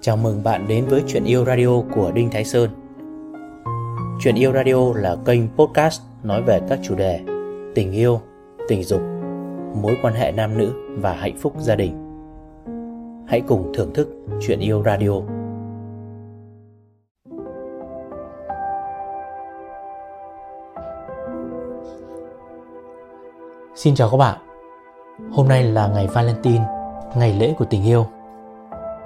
Chào mừng bạn đến với Chuyện Yêu Radio của Đinh Thái Sơn. Chuyện Yêu Radio là kênh podcast nói về các chủ đề tình yêu, tình dục, mối quan hệ nam nữ và hạnh phúc gia đình. Hãy cùng thưởng thức Chuyện Yêu Radio. Xin chào các bạn. Hôm nay là ngày Valentine, ngày lễ của tình yêu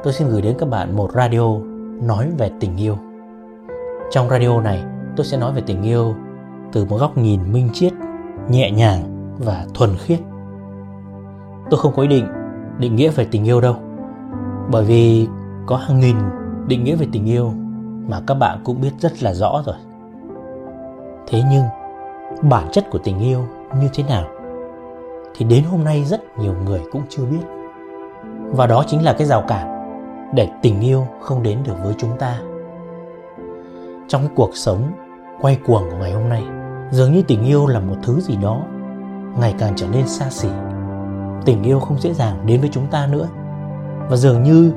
tôi xin gửi đến các bạn một radio nói về tình yêu. Trong radio này, tôi sẽ nói về tình yêu từ một góc nhìn minh triết, nhẹ nhàng và thuần khiết. Tôi không có ý định định nghĩa về tình yêu đâu, bởi vì có hàng nghìn định nghĩa về tình yêu mà các bạn cũng biết rất là rõ rồi. Thế nhưng, bản chất của tình yêu như thế nào thì đến hôm nay rất nhiều người cũng chưa biết. Và đó chính là cái rào cản để tình yêu không đến được với chúng ta. Trong cái cuộc sống quay cuồng của ngày hôm nay, dường như tình yêu là một thứ gì đó ngày càng trở nên xa xỉ. Tình yêu không dễ dàng đến với chúng ta nữa. Và dường như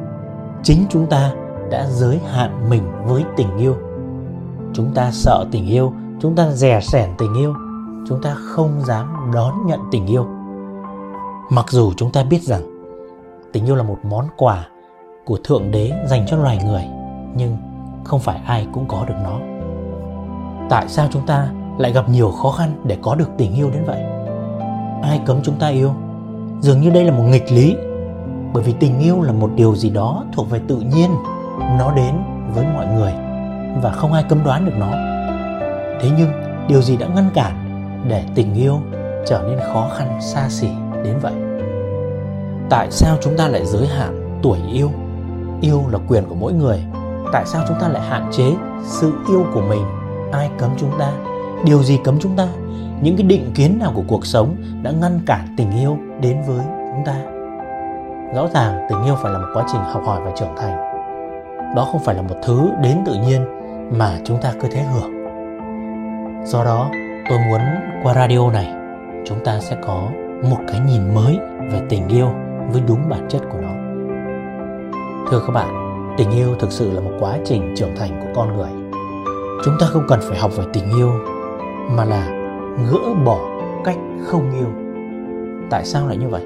chính chúng ta đã giới hạn mình với tình yêu. Chúng ta sợ tình yêu, chúng ta dè sẻn tình yêu, chúng ta không dám đón nhận tình yêu. Mặc dù chúng ta biết rằng tình yêu là một món quà của thượng đế dành cho loài người, nhưng không phải ai cũng có được nó. Tại sao chúng ta lại gặp nhiều khó khăn để có được tình yêu đến vậy? Ai cấm chúng ta yêu? Dường như đây là một nghịch lý, bởi vì tình yêu là một điều gì đó thuộc về tự nhiên. Nó đến với mọi người và không ai cấm đoán được nó. Thế nhưng, điều gì đã ngăn cản để tình yêu trở nên khó khăn, xa xỉ đến vậy? Tại sao chúng ta lại giới hạn tuổi yêu? Yêu là quyền của mỗi người. Tại sao chúng ta lại hạn chế sự yêu của mình? Ai cấm chúng ta? Điều gì cấm chúng ta? Những cái định kiến nào của cuộc sống đã ngăn cản tình yêu đến với chúng ta? Rõ ràng, tình yêu phải là một quá trình học hỏi và trưởng thành. Đó không phải là một thứ đến tự nhiên mà chúng ta cứ thế hưởng. Do đó, tôi muốn qua radio này, chúng ta sẽ có một cái nhìn mới về tình yêu với đúng bản chất của nó Thưa các bạn, tình yêu thực sự là một quá trình trưởng thành của con người. Chúng ta không cần phải học về tình yêu mà là gỡ bỏ cách không yêu. Tại sao lại như vậy?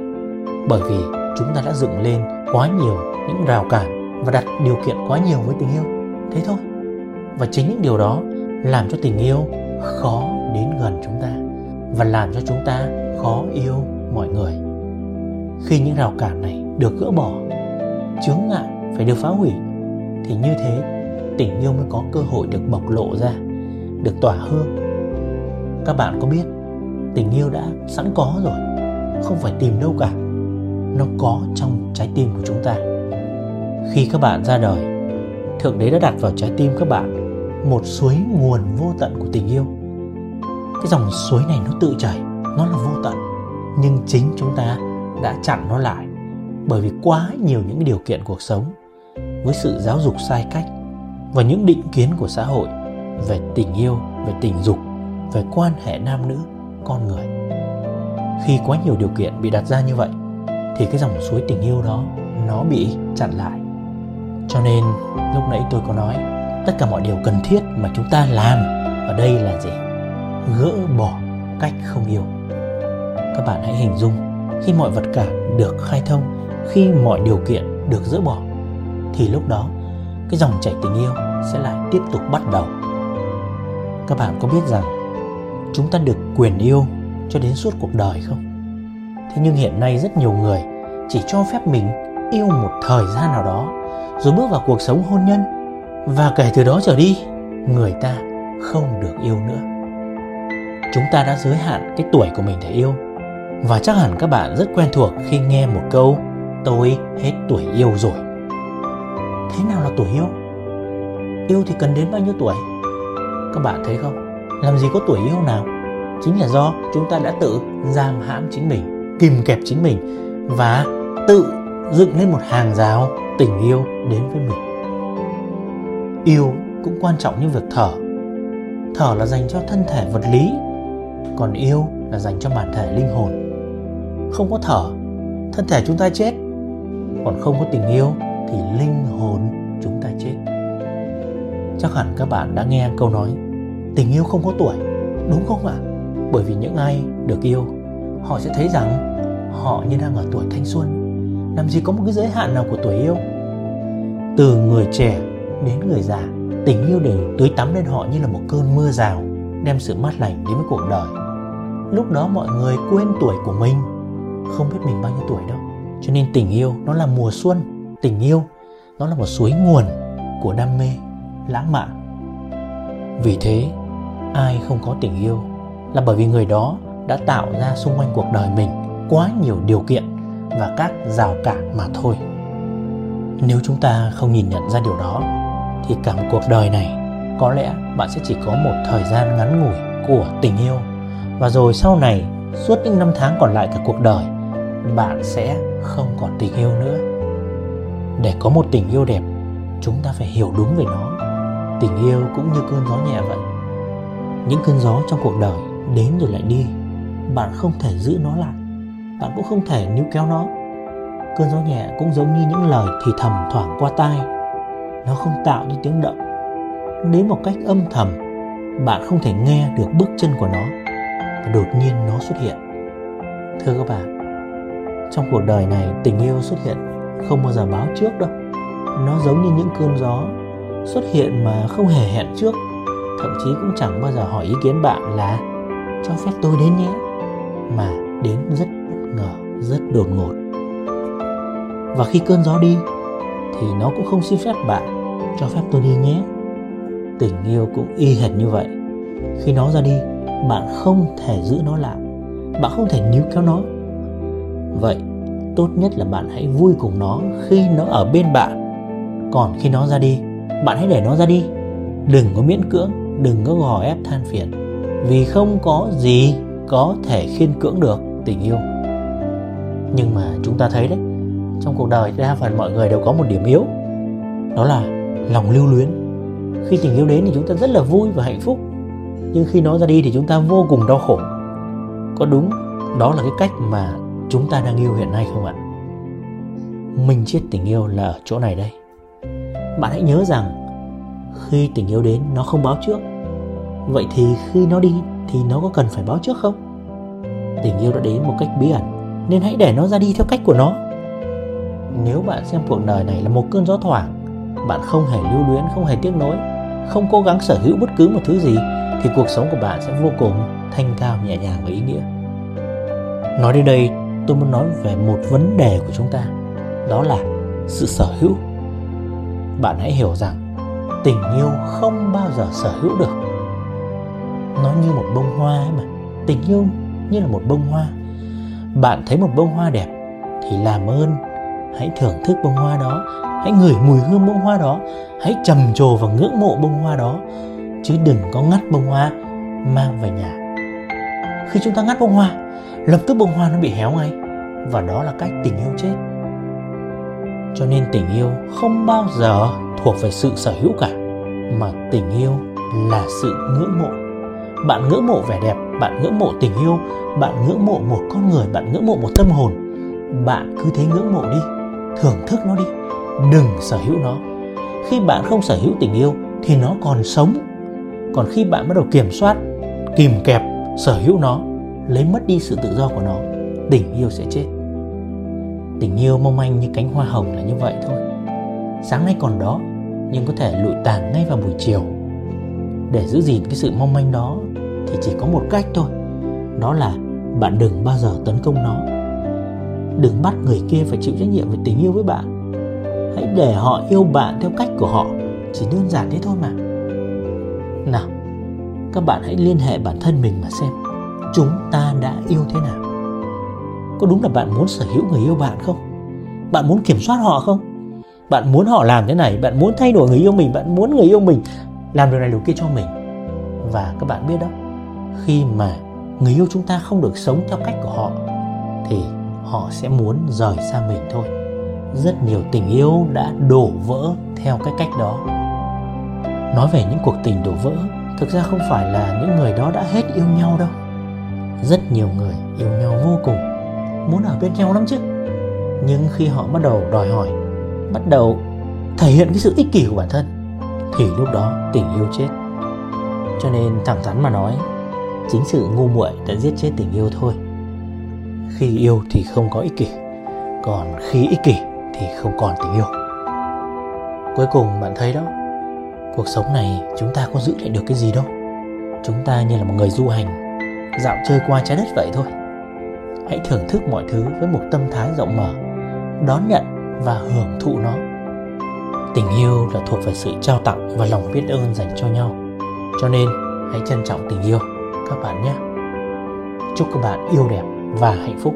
Bởi vì chúng ta đã dựng lên quá nhiều những rào cản và đặt điều kiện quá nhiều với tình yêu. Thế thôi. Và chính những điều đó làm cho tình yêu khó đến gần chúng ta và làm cho chúng ta khó yêu mọi người. Khi những rào cản này được gỡ bỏ, chướng ngại phải được phá hủy, thì như thế, tình yêu mới có cơ hội được bộc lộ ra, được tỏa hương. Các bạn có biết, tình yêu đã sẵn có rồi, không phải tìm đâu cả. Nó có trong trái tim của chúng ta. Khi các bạn ra đời, thượng đế đã đặt vào trái tim các bạn một suối nguồn vô tận của tình yêu. Cái dòng suối này nó tự chảy, nó là vô tận, nhưng chính chúng ta đã chặn nó lại bởi vì quá nhiều những điều kiện cuộc sống với sự giáo dục sai cách và những định kiến của xã hội về tình yêu, về tình dục, về quan hệ nam nữ, con người. Khi quá nhiều điều kiện bị đặt ra như vậy, thì cái dòng suối tình yêu đó, nó bị chặn lại. Cho nên, lúc nãy tôi có nói, tất cả mọi điều cần thiết mà chúng ta làm ở đây là gì? Gỡ bỏ cách không yêu. Các bạn hãy hình dung khi mọi vật cản được khai thông, khi mọi điều kiện được dỡ bỏ, thì lúc đó, cái dòng chảy tình yêu sẽ lại tiếp tục bắt đầu. Các bạn có biết rằng, chúng ta được quyền yêu cho đến suốt cuộc đời không? Thế nhưng hiện nay rất nhiều người chỉ cho phép mình yêu một thời gian nào đó, rồi bước vào cuộc sống hôn nhân, và kể từ đó trở đi, người ta không được yêu nữa. Chúng ta đã giới hạn cái tuổi của mình để yêu và chắc hẳn các bạn rất quen thuộc khi nghe một câu, tôi hết tuổi yêu rồi. Thế nào là tuổi yêu? Yêu thì cần đến bao nhiêu tuổi? Các bạn thấy không? Làm gì có tuổi yêu nào? Chính là do chúng ta đã tự giam hãm chính mình, kìm kẹp chính mình và tự dựng lên một hàng rào tình yêu đến với mình. Yêu cũng quan trọng như việc thở. Thở là dành cho thân thể vật lý, còn yêu là dành cho bản thể linh hồn không có thở, thân thể chúng ta chết. Còn không có tình yêu thì linh hồn chúng ta chết. Chắc hẳn các bạn đã nghe câu nói, tình yêu không có tuổi đúng không ạ? Bởi vì những ai được yêu, họ sẽ thấy rằng họ như đang ở tuổi thanh xuân. Làm gì có một cái giới hạn nào của tuổi yêu? Từ người trẻ đến người già, tình yêu đều tưới tắm lên họ như là một cơn mưa rào, đem sự mát lành đến với cuộc đời. Lúc đó mọi người quên tuổi của mình không biết mình bao nhiêu tuổi đâu. Cho nên tình yêu nó là mùa xuân, tình yêu nó là một suối nguồn của đam mê, lãng mạn. Vì thế, ai không có tình yêu là bởi vì người đó đã tạo ra xung quanh cuộc đời mình quá nhiều điều kiện và các rào cản mà thôi. Nếu chúng ta không nhìn nhận ra điều đó, thì cả một cuộc đời này, có lẽ bạn sẽ chỉ có một thời gian ngắn ngủi của tình yêu. Và rồi sau này, suốt những năm tháng còn lại cả cuộc đời bạn sẽ không còn tình yêu nữa. Để có một tình yêu đẹp, chúng ta phải hiểu đúng về nó. Tình yêu cũng như cơn gió nhẹ vậy. Những cơn gió trong cuộc đời đến rồi lại đi. Bạn không thể giữ nó lại. Bạn cũng không thể níu kéo nó. Cơn gió nhẹ cũng giống như những lời thì thầm thoảng qua tai. Nó không tạo nên tiếng động. Đến một cách âm thầm, bạn không thể nghe được bước chân của nó. Và đột nhiên nó xuất hiện. Thưa các bạn trong cuộc đời này, tình yêu xuất hiện không bao giờ báo trước đâu. Nó giống như những cơn gió xuất hiện mà không hề hẹn trước. Thậm chí cũng chẳng bao giờ hỏi ý kiến bạn là, cho phép tôi đến nhé. Mà đến rất bất ngờ, rất đột ngột. Và khi cơn gió đi, thì nó cũng không xin phép bạn cho phép tôi đi nhé. Tình yêu cũng y hệt như vậy. Khi nó ra đi, bạn không thể giữ nó lại. Bạn không thể níu kéo nó vậy, tốt nhất là bạn hãy vui cùng nó khi nó ở bên bạn. Còn khi nó ra đi, bạn hãy để nó ra đi. Đừng có miễn cưỡng, đừng có gò ép than phiền. Vì không có gì có thể khiên cưỡng được tình yêu. Nhưng mà chúng ta thấy đấy, trong cuộc đời đa phần mọi người đều có một điểm yếu. Đó là lòng lưu luyến. Khi tình yêu đến thì chúng ta rất là vui và hạnh phúc. Nhưng khi nó ra đi thì chúng ta vô cùng đau khổ. Có đúng đó là cái cách mà chúng ta đang yêu hiện nay không ạ? Minh triết tình yêu là ở chỗ này đây. Bạn hãy nhớ rằng, khi tình yêu đến, nó không báo trước. Vậy thì khi nó đi, thì nó có cần phải báo trước không? Tình yêu đã đến một cách bí ẩn, nên hãy để nó ra đi theo cách của nó. Nếu bạn xem cuộc đời này là một cơn gió thoảng, bạn không hề lưu luyến, không hề tiếc nối, không cố gắng sở hữu bất cứ một thứ gì, thì cuộc sống của bạn sẽ vô cùng thanh cao nhẹ nhàng và ý nghĩa. Nói đến đây tôi muốn nói về một vấn đề của chúng ta. Đó là sự sở hữu. Bạn hãy hiểu rằng tình yêu không bao giờ sở hữu được. Nó như một bông hoa ấy mà. Tình yêu như là một bông hoa. Bạn thấy một bông hoa đẹp thì làm ơn. Hãy thưởng thức bông hoa đó. Hãy ngửi mùi hương bông hoa đó. Hãy trầm trồ và ngưỡng mộ bông hoa đó. Chứ đừng có ngắt bông hoa mang về nhà. Khi chúng ta ngắt bông hoa lập tức bông hoa nó bị héo ngay. Và đó là cách tình yêu chết. Cho nên tình yêu không bao giờ thuộc về sự sở hữu cả, mà tình yêu là sự ngưỡng mộ. Bạn ngưỡng mộ vẻ đẹp, bạn ngưỡng mộ tình yêu, bạn ngưỡng mộ một con người, bạn ngưỡng mộ một tâm hồn, bạn cứ thế ngưỡng mộ đi, thưởng thức nó đi, đừng sở hữu nó. Khi bạn không sở hữu tình yêu thì nó còn sống. Còn khi bạn bắt đầu kiểm soát, kìm kẹp, sở hữu nó lấy mất đi sự tự do của nó, tình yêu sẽ chết. Tình yêu mong manh như cánh hoa hồng là như vậy thôi. Sáng nay còn đó, nhưng có thể lụi tàn ngay vào buổi chiều. Để giữ gìn cái sự mong manh đó thì chỉ có một cách thôi, đó là bạn đừng bao giờ tấn công nó. Đừng bắt người kia phải chịu trách nhiệm về tình yêu với bạn. Hãy để họ yêu bạn theo cách của họ, chỉ đơn giản thế thôi mà. Nào, các bạn hãy liên hệ bản thân mình mà xem chúng ta đã yêu thế nào? Có đúng là bạn muốn sở hữu người yêu bạn không? Bạn muốn kiểm soát họ không? Bạn muốn họ làm thế này, bạn muốn thay đổi người yêu mình, bạn muốn người yêu mình làm điều này điều kia cho mình. Và các bạn biết đó, khi mà người yêu chúng ta không được sống theo cách của họ, thì họ sẽ muốn rời xa mình thôi. Rất nhiều tình yêu đã đổ vỡ theo cái cách đó. Nói về những cuộc tình đổ vỡ, thực ra không phải là những người đó đã hết yêu nhau đâu rất nhiều người yêu nhau vô cùng. Muốn ở bên nhau lắm chứ. Nhưng khi họ bắt đầu đòi hỏi, bắt đầu thể hiện cái sự ích kỷ của bản thân, thì lúc đó tình yêu chết. Cho nên thẳng thắn mà nói, chính sự ngu muội đã giết chết tình yêu thôi. Khi yêu thì không có ích kỷ, còn khi ích kỷ thì không còn tình yêu. Cuối cùng bạn thấy đó, cuộc sống này chúng ta có giữ lại được cái gì đâu? Chúng ta như là một người du hành dạo chơi qua trái đất vậy thôi. Hãy thưởng thức mọi thứ với một tâm thái rộng mở, đón nhận và hưởng thụ nó. Tình yêu là thuộc về sự trao tặng và lòng biết ơn dành cho nhau. Cho nên, hãy trân trọng tình yêu, các bạn nhé. Chúc các bạn yêu đẹp và hạnh phúc.